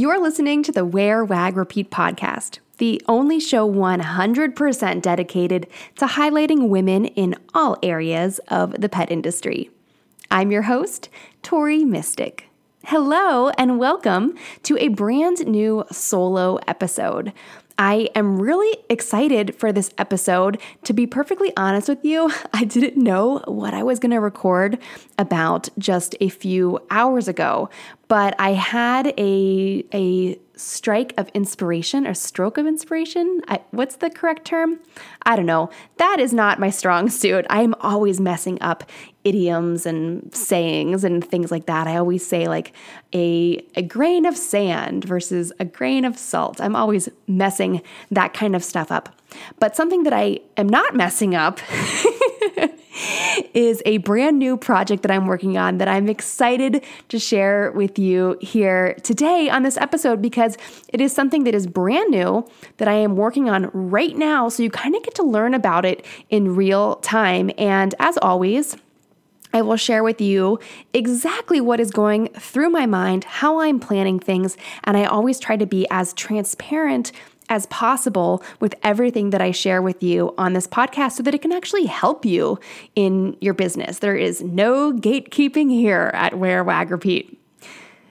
You're listening to the Wear, Wag, Repeat podcast, the only show 100% dedicated to highlighting women in all areas of the pet industry. I'm your host, Tori Mistick. Hello, and welcome to a brand new solo episode. I am really excited for this episode. To be perfectly honest with you, I didn't know what I was going to record about just a few hours ago, but I had a a strike of inspiration or stroke of inspiration. I, what's the correct term? I don't know. That is not my strong suit. I am always messing up idioms and sayings and things like that. I always say like a a grain of sand versus a grain of salt. I'm always messing that kind of stuff up. But something that I am not messing up is a brand new project that I'm working on that I'm excited to share with you here today on this episode because it is something that is brand new that I am working on right now. So you kind of get to learn about it in real time. And as always, I will share with you exactly what is going through my mind, how I'm planning things, and I always try to be as transparent as possible with everything that I share with you on this podcast so that it can actually help you in your business. There is no gatekeeping here at Wear Wag Repeat.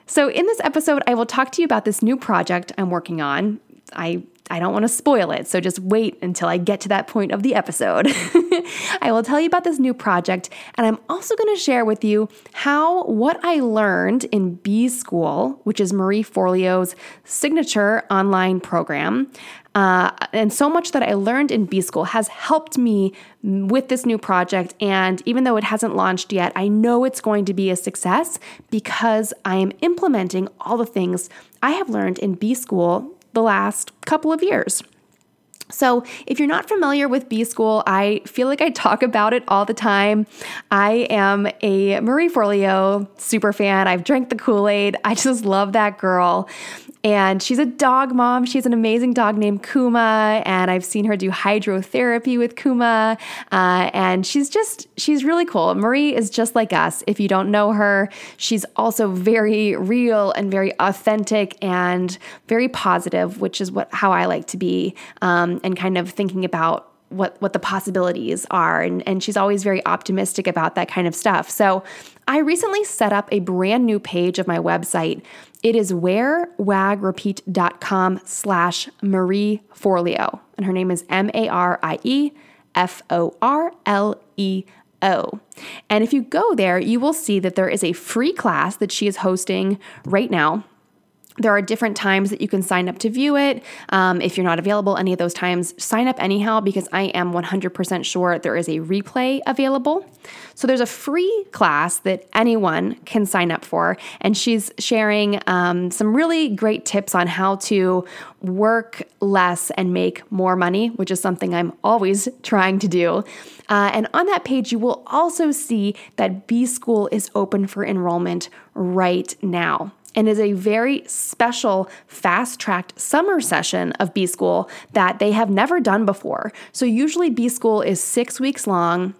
So, in this episode, I will talk to you about this new project I'm working on. I I don't want to spoil it, so just wait until I get to that point of the episode. I will tell you about this new project, and I'm also going to share with you how what I learned in B School, which is Marie Forleo's signature online program, uh, and so much that I learned in B School has helped me with this new project. And even though it hasn't launched yet, I know it's going to be a success because I am implementing all the things I have learned in B School the last couple of years. So, if you're not familiar with B School, I feel like I talk about it all the time. I am a Marie Forleo super fan. I've drank the Kool Aid. I just love that girl. And she's a dog mom. She has an amazing dog named Kuma, and I've seen her do hydrotherapy with Kuma. Uh, and she's just, she's really cool. Marie is just like us. If you don't know her, she's also very real and very authentic and very positive, which is what how I like to be, um, and kind of thinking about what what the possibilities are and, and she's always very optimistic about that kind of stuff so i recently set up a brand new page of my website. It is wearwagrepeat.com slash marie forleo and her name is m-a-r-i-e f-o-r-l-e-o and if you go there you will see that there is a free class that she is hosting right now there are different times that you can sign up to view it. Um, if you're not available any of those times, sign up anyhow because I am 100% sure there is a replay available. So there's a free class that anyone can sign up for, and she's sharing um, some really great tips on how to work less and make more money, which is something I'm always trying to do. Uh, and on that page, you will also see that B School is open for enrollment right now and is a very special fast tracked summer session of B School that they have never done before. So, usually, B School is six weeks long.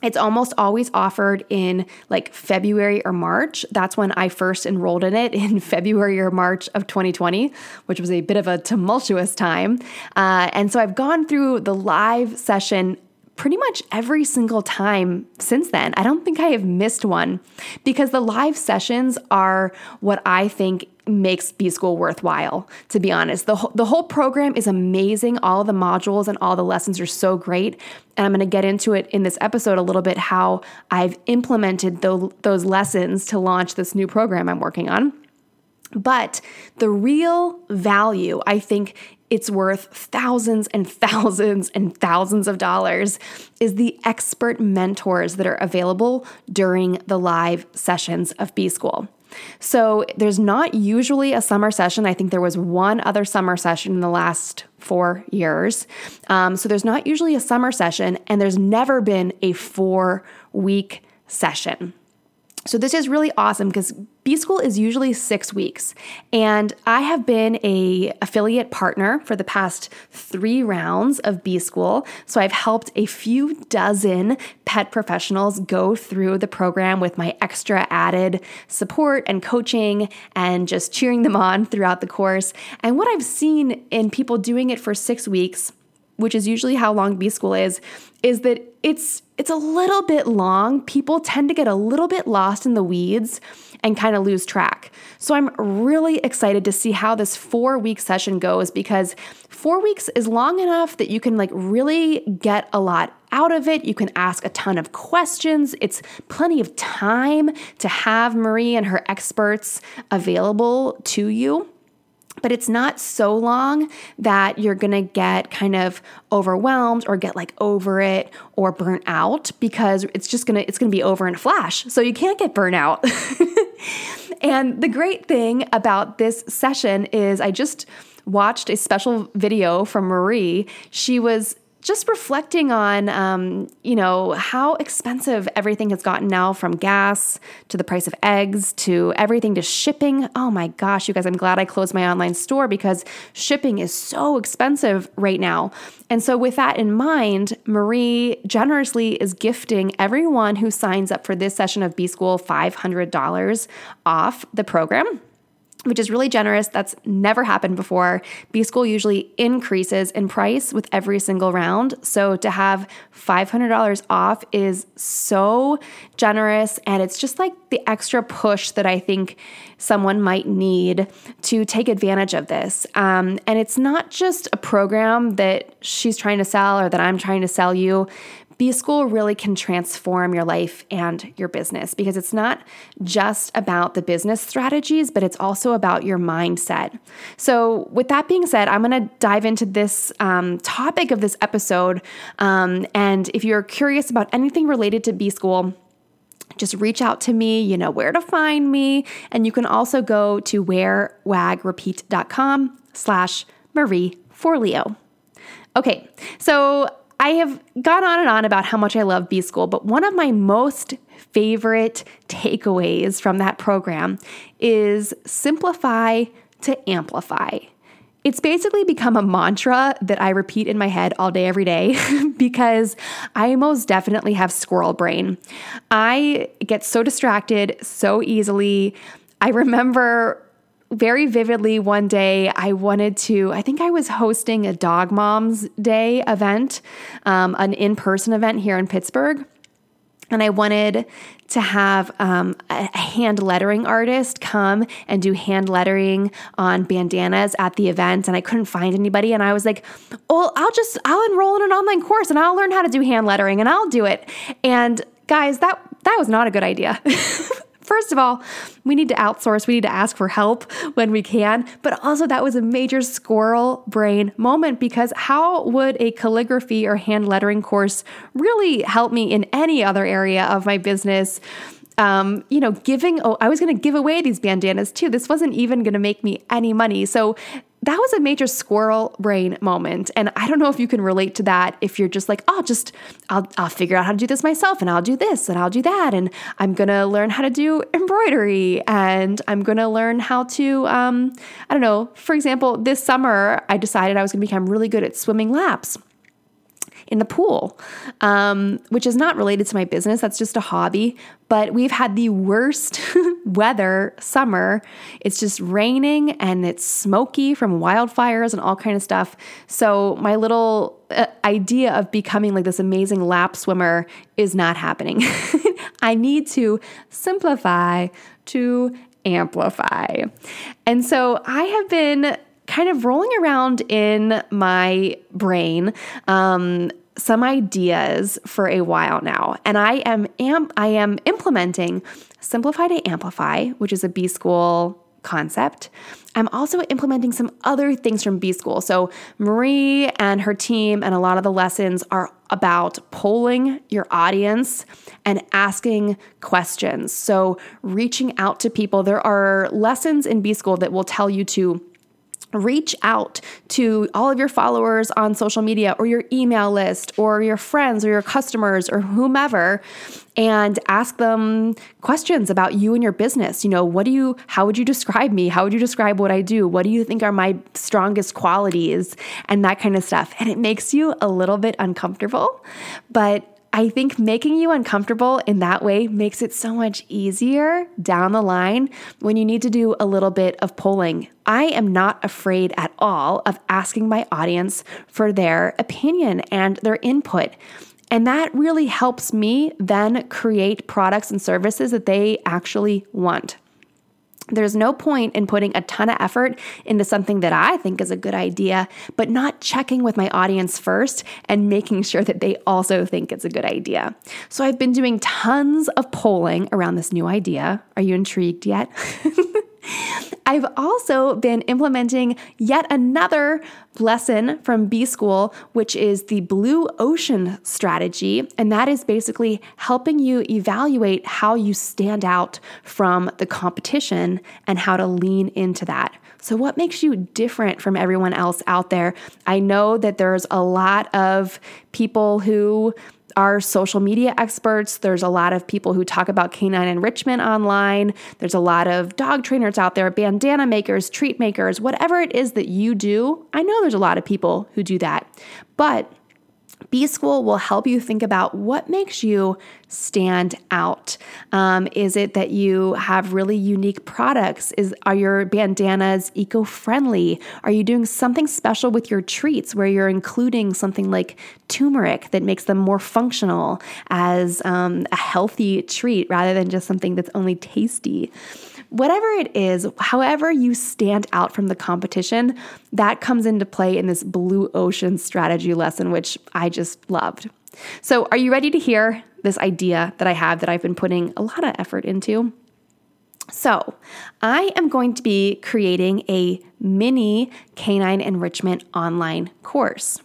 It's almost always offered in like February or March. That's when I first enrolled in it in February or March of 2020, which was a bit of a tumultuous time. Uh, and so I've gone through the live session pretty much every single time since then. I don't think I have missed one because the live sessions are what I think makes B School worthwhile, to be honest. The, the whole program is amazing. All the modules and all the lessons are so great. And I'm going to get into it in this episode a little bit how I've implemented the, those lessons to launch this new program I'm working on. But the real value, I think, it's worth thousands and thousands and thousands of dollars is the expert mentors that are available during the live sessions of B School. So there's not usually a summer session. I think there was one other summer session in the last four years. Um, so there's not usually a summer session, and there's never been a four week session. So this is really awesome because B School is usually six weeks, and I have been a affiliate partner for the past three rounds of B School. So I've helped a few dozen pet professionals go through the program with my extra added support and coaching and just cheering them on throughout the course. And what I've seen in people doing it for six weeks which is usually how long B school is, is that it's it's a little bit long. People tend to get a little bit lost in the weeds and kind of lose track. So I'm really excited to see how this 4-week session goes because 4 weeks is long enough that you can like really get a lot out of it. You can ask a ton of questions. It's plenty of time to have Marie and her experts available to you but it's not so long that you're gonna get kind of overwhelmed or get like over it or burnt out because it's just gonna it's gonna be over in a flash. So you can't get burnt out. And the great thing about this session is i just watched a special video from marie. She was just reflecting on, um, you know, how expensive everything has gotten now from gas to the price of eggs to everything to shipping. Oh my gosh, you guys, I'm glad I closed my online store because shipping is so expensive right now. And so, with that in mind, Marie generously is gifting everyone who signs up for this session of B School $500 off the program which is really generous. That's never happened before. B School usually increases in price with every single round. So to have $500 off is so generous. And it's just like the extra push that I think someone might need to take advantage of this. Um, and it's not just a program that she's trying to sell or that I'm trying to sell you. B School really can transform your life and your business because it's not just about the business strategies, but it's also about your mindset. So, with that being said, I'm going to dive into this um, topic of this episode. Um, and if you're curious about anything related to B School, just reach out to me. You know where to find me. And you can also go to wearwagrepeat.com slash Marie Forleo. Okay, so I have gone on and on about how much I love B School, but one of my most favorite takeaways from that program is simplify to amplify. It's basically become a mantra that I repeat in my head all day, every day, because I most definitely have squirrel brain. I get so distracted so easily. I remember very vividly one day I wanted to, I think I was hosting a Dog Moms Day event, um, an in person event here in Pittsburgh. And I wanted to have um, a hand lettering artist come and do hand lettering on bandanas at the event. And I couldn't find anybody. And I was like, well, I'll just, I'll enroll in an online course and I'll learn how to do hand lettering and I'll do it. And guys, that, that was not a good idea. First of all, we need to outsource, we need to ask for help when we can. But also, that was a major squirrel brain moment because how would a calligraphy or hand lettering course really help me in any other area of my business? Um, you know, giving, oh, I was going to give away these bandanas too. This wasn't even going to make me any money. So that was a major squirrel brain moment. And I don't know if you can relate to that if you're just like, oh, just I'll, I'll figure out how to do this myself and I'll do this and I'll do that. And I'm going to learn how to do embroidery and I'm going to learn how to, um, I don't know, for example, this summer I decided I was going to become really good at swimming laps in the pool, um, which is not related to my business. That's just a hobby. But we've had the worst weather summer. It's just raining and it's smoky from wildfires and all kind of stuff. So my little uh, idea of becoming like this amazing lap swimmer is not happening. I need to simplify to amplify. And so I have been kind of rolling around in my brain um, some ideas for a while now, and I am am I am implementing Simplify to Amplify, which is a B School concept. I'm also implementing some other things from B School. So, Marie and her team and a lot of the lessons are about polling your audience and asking questions. So, reaching out to people. There are lessons in B School that will tell you to reach out to all of your followers on social media or your email list or your friends or your customers or whomever and ask them questions about you and your business. You know, what do you, how would you describe me? How would you describe what I do? What do you think are my strongest qualities? And that kind of stuff. And it makes you a little bit uncomfortable, but I think making you uncomfortable in that way makes it so much easier down the line when you need to do a little bit of polling. I am not afraid at all of asking my audience for their opinion and their input. And that really helps me then create products and services that they actually want. There's no point in putting a ton of effort into something that I think is a good idea, but not checking with my audience first and making sure that they also think it's a good idea. So I've been doing tons of polling around this new idea. Are you intrigued yet? I've also been implementing yet another lesson from B School, which is the Blue Ocean strategy. And that is basically helping you evaluate how you stand out from the competition and how to lean into that. So, what makes you different from everyone else out there? I know that there's a lot of people who are social media experts. There's a lot of people who talk about canine enrichment online. There's a lot of dog trainers out there, bandana makers, treat makers, whatever it is that you do. I know there's a lot of people who do that. But B School will help you think about what makes you stand out. Um, is it that you have really unique products? Is are your bandanas eco-friendly? Are you doing something special with your treats where you're including something like turmeric that makes them more functional as um, a healthy treat rather than just something that's only tasty? Whatever it is, however you stand out from the competition, that comes into play in this blue ocean strategy lesson, which I just loved. So, are you ready to hear this idea that I have that I've been putting a lot of effort into? So, I am going to be creating a mini canine enrichment online course.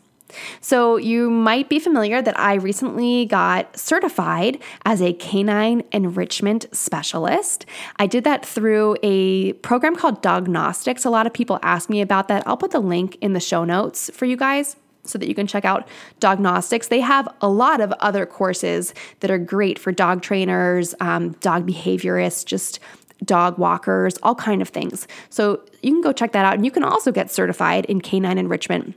So, you might be familiar that I recently got certified as a canine enrichment specialist. I did that through a program called Dognostics. A lot of people ask me about that. I'll put the link in the show notes for you guys so that you can check out Dognostics. They have a lot of other courses that are great for dog trainers, um, dog behaviorists, just dog walkers, all kind of things. So you can go check that out, and you can also get certified in canine enrichment.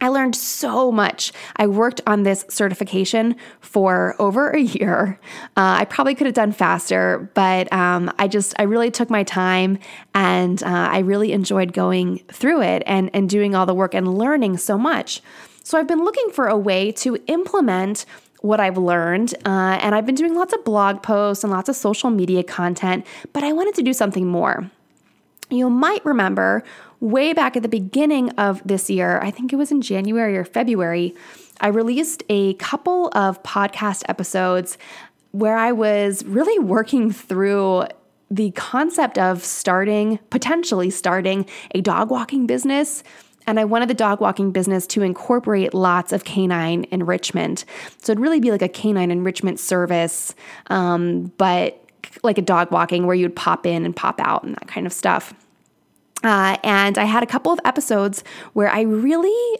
I learned so much. I worked on this certification for over a year. Uh, I probably could have done faster, but um, I just, I really took my time and uh, I really enjoyed going through it and, and doing all the work and learning so much. So I've been looking for a way to implement what I've learned. Uh, and I've been doing lots of blog posts and lots of social media content, but I wanted to do something more. You might remember way back at the beginning of this year, I think it was in January or February, I released a couple of podcast episodes where I was really working through the concept of starting, potentially starting a dog walking business. And I wanted the dog walking business to incorporate lots of canine enrichment. So it'd really be like a canine enrichment service, um, but like a dog walking where you'd pop in and pop out and that kind of stuff. Uh, and I had a couple of episodes where I really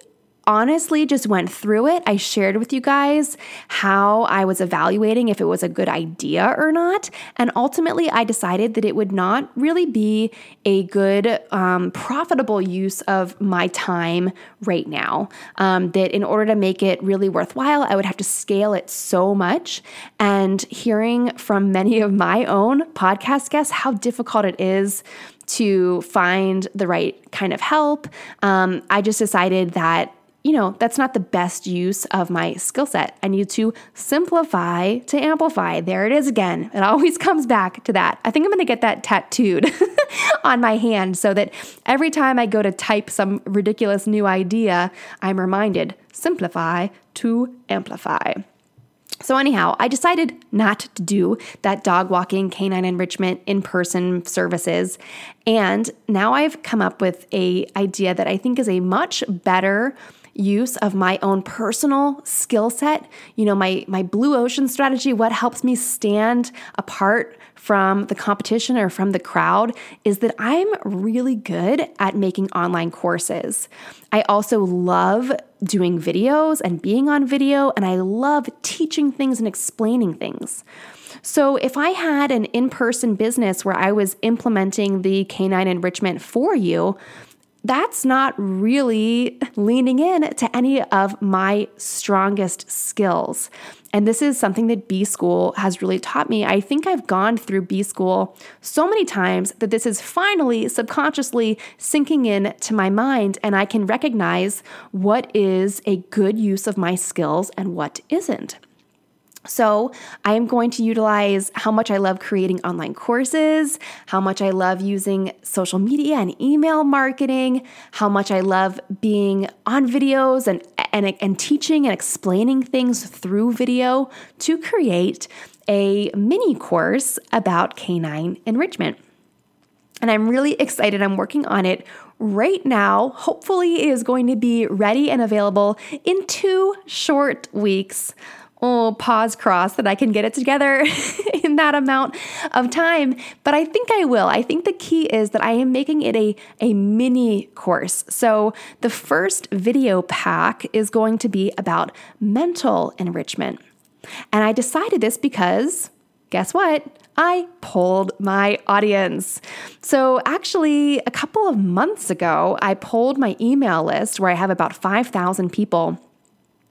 honestly just went through it. I shared with you guys how I was evaluating if it was a good idea or not. And ultimately, I decided that it would not really be a good, um, profitable use of my time right now. Um, that in order to make it really worthwhile, I would have to scale it so much. And hearing from many of my own podcast guests how difficult it is to find the right kind of help, um, I just decided that you know, that's not the best use of my skill set. I need to simplify to amplify. There it is again. It always comes back to that. I think I'm going to get that tattooed on my hand so that every time I go to type some ridiculous new idea, I'm reminded simplify to amplify. So, anyhow, I decided not to do that dog walking, canine enrichment in person services. And now I've come up with a idea that I think is a much better use of my own personal skill set you know my my blue ocean strategy what helps me stand apart from the competition or from the crowd is that I'm really good at making online courses. I also love doing videos and being on video, and I love teaching things and explaining things. So, if I had an in person business where I was implementing the canine enrichment for you, that's not really leaning in to any of my strongest skills. And this is something that B School has really taught me. I think I've gone through B School so many times that this is finally subconsciously sinking in to my mind, and I can recognize what is a good use of my skills and what isn't. So, I am going to utilize how much I love creating online courses, how much I love using social media and email marketing, how much I love being on videos and, and, and teaching and explaining things through video to create a mini course about canine enrichment. And I'm really excited. I'm working on it right now. Hopefully, it is going to be ready and available in two short weeks oh, pause cross that I can get it together in that amount of time, but I think I will. I think the key is that I am making it a, a mini course. So the first video pack is going to be about mental enrichment. And I decided this because guess what? I polled my audience. So, actually, a couple of months ago, I polled my email list where I have about 5,000 people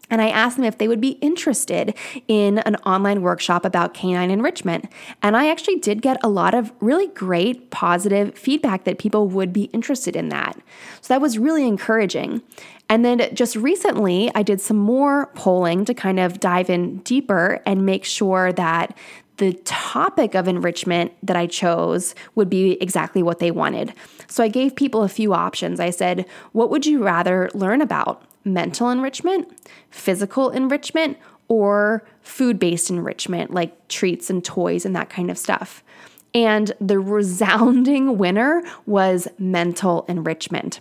and I asked them if they would be interested in an online workshop about canine enrichment. And I actually did get a lot of really great positive feedback that people would be interested in that. So that was really encouraging. And then just recently, I did some more polling to kind of dive in deeper and make sure that the topic of enrichment that I chose would be exactly what they wanted. So I gave people a few options. I said, What would you rather learn about? Mental enrichment, physical enrichment, or food based enrichment like treats and toys and that kind of stuff. And the resounding winner was mental enrichment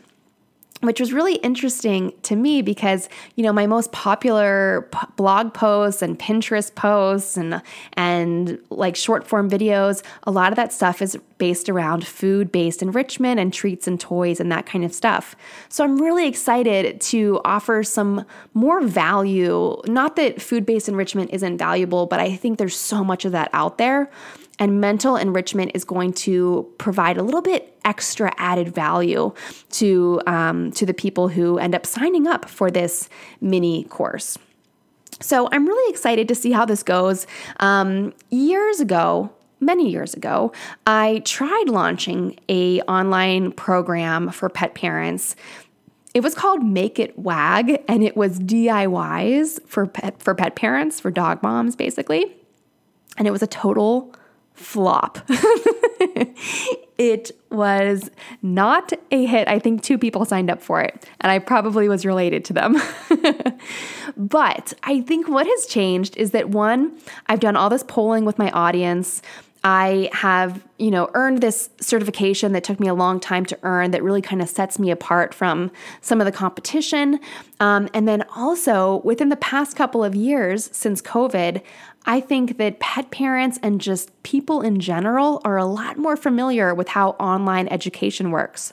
which was really interesting to me because you know my most popular p- blog posts and Pinterest posts and and like short form videos a lot of that stuff is based around food based enrichment and treats and toys and that kind of stuff. So I'm really excited to offer some more value not that food based enrichment isn't valuable but I think there's so much of that out there and mental enrichment is going to provide a little bit extra added value to, um, to the people who end up signing up for this mini course. So I'm really excited to see how this goes. Um, years ago, many years ago, I tried launching a online program for pet parents. It was called Make It Wag, and it was DIYs for pet for pet parents, for dog moms, basically. And it was a total flop. it was not a hit. I think two people signed up for it, and I probably was related to them. but I think what has changed is that one, I've done all this polling with my audience. I have, you know, earned this certification that took me a long time to earn that really kind of sets me apart from some of the competition. Um, and then also within the past couple of years since COVID, I think that pet parents and just people in general are a lot more familiar with how online education works.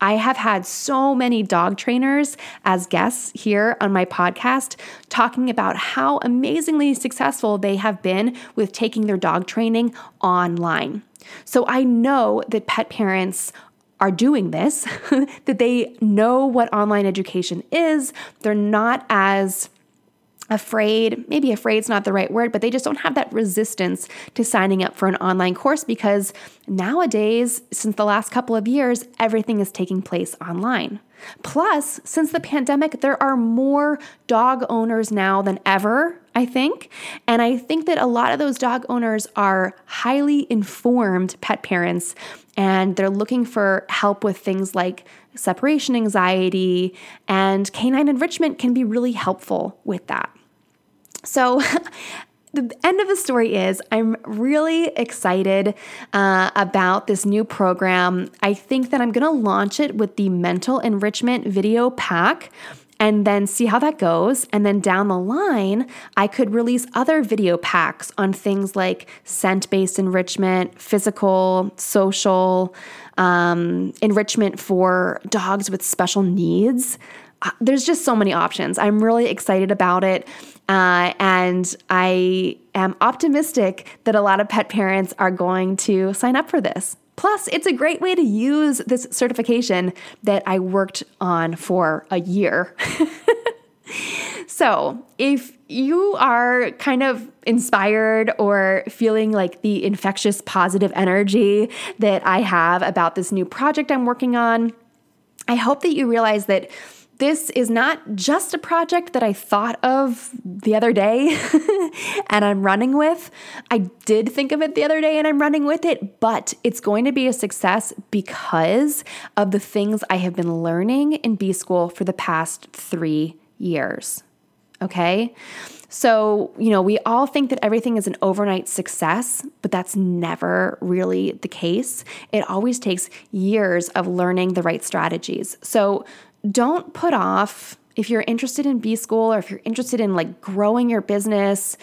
I have had so many dog trainers as guests here on my podcast talking about how amazingly successful they have been with taking their dog training online. So I know that pet parents are doing this, that they know what online education is. They're not as afraid, maybe afraid is not the right word, but they just don't have that resistance to signing up for an online course because nowadays, since the last couple of years, everything is taking place online. Plus, since the pandemic, there are more dog owners now than ever, I think. And I think that a lot of those dog owners are highly informed pet parents and they're looking for help with things like separation anxiety, and canine enrichment can be really helpful with that. So, the end of the story is I'm really excited uh, about this new program. I think that I'm going to launch it with the mental enrichment video pack. and then see how that goes. And then down the line, I could release other video packs on things like scent based enrichment, physical, social, um, enrichment for dogs with special needs. There's just so many options. I'm really excited about it. Uh, and I am optimistic that a lot of pet parents are going to sign up for this. Plus, it's a great way to use this certification that I worked on for a year. so, if you are kind of inspired or feeling like the infectious positive energy that I have about this new project I'm working on, I hope that you realize that this is not just a project that I thought of the other day and I'm running with. I did think of it the other day and I'm running with it, but it's going to be a success because of the things I have been learning in B school for the past three years. Okay? So, you know, we all think that everything is an overnight success, but that's never really the case. It always takes years of learning the right strategies. So, don't put off if you're interested in B school or if you're interested in like growing your business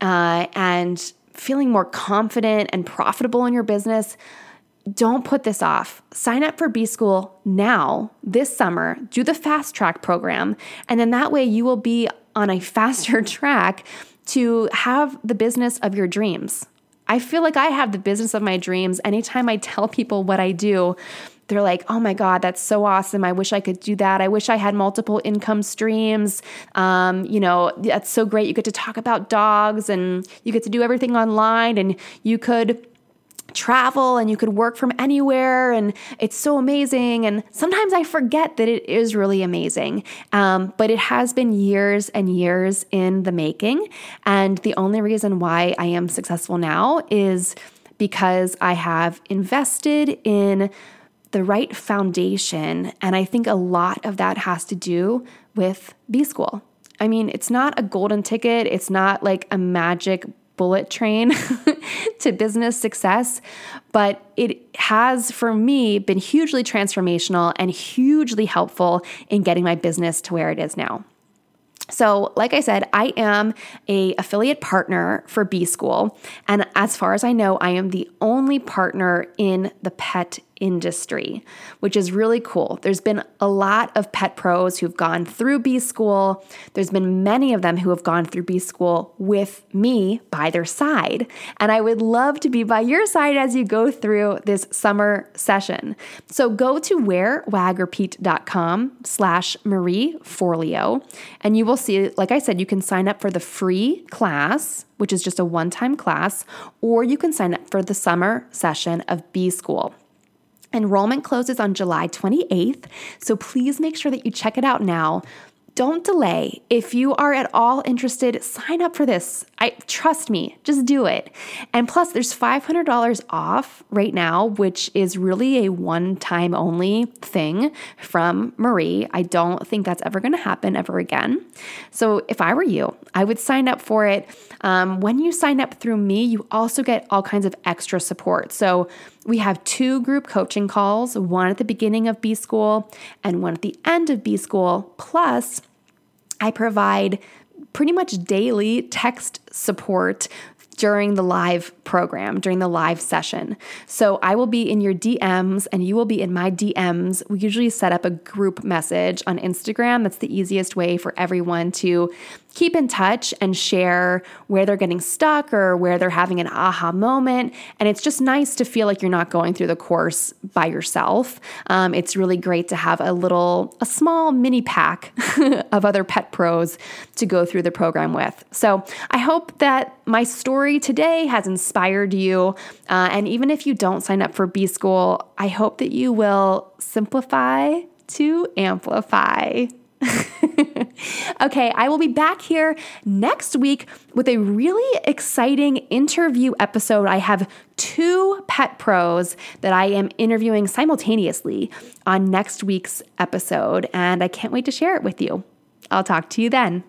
uh, and feeling more confident and profitable in your business. Don't put this off. Sign up for B School now, this summer. Do the fast track program. And then that way you will be on a faster track to have the business of your dreams. I feel like I have the business of my dreams anytime I tell people what I do they're like, oh my God, that's so awesome. I wish I could do that. I wish I had multiple income streams. Um, you know, that's so great. You get to talk about dogs and you get to do everything online and you could travel and you could work from anywhere and it's so amazing and sometimes i forget that it is really amazing um, but it has been years and years in the making and the only reason why i am successful now is because i have invested in the right foundation. And I think a lot of that has to do with B School. I mean, it's not a golden ticket, it's not like a magic bullet train to business success, but it has, for me, been hugely transformational and hugely helpful in getting my business to where it is now. So, like I said, I am a affiliate partner for B School, and as far as I know, I am the only partner in the pet industry, which is really cool. There's been a lot of pet pros who've gone through B School. There's been many of them who have gone through B School with me by their side. And I would love to be by your side as you go through this summer session. So go to wearwagrepeat.com slash Marie Forleo, and you will see, like I said, you can sign up for the free class which is just a one time class, or you can sign up for the summer session of B School. Enrollment closes on July 28th, so please make sure that you check it out now. Don't delay. If you are at all interested, sign up for this. I trust me, just do it. And plus there's $500 off right now, which is really a one-time only thing from Marie. I don't think that's ever going to happen ever again. So if I were you, I would sign up for it. Um, when you sign up through me, you also get all kinds of extra support. So we have two group coaching calls, one at the beginning of B School and one at the end of B School. Plus, I provide pretty much daily text support during the live program, during the live session. So I will be in your DMs and you will be in my DMs. We usually set up a group message on Instagram. That's the easiest way for everyone to keep in touch and share where they're getting stuck or where they're having an aha moment. And it's just nice to feel like you're not going through the course by yourself. Um, it's really great to have a little, a small mini pack of other pet pros to go through the program with. So I hope that my story today has inspired you. Uh, and even if you don't sign up for B School, I hope that you will simplify to amplify. okay, I will be back here next week with a really exciting interview episode. I have two pet pros that I am interviewing simultaneously on next week's episode, and I can't wait to share it with you. I'll talk to you then.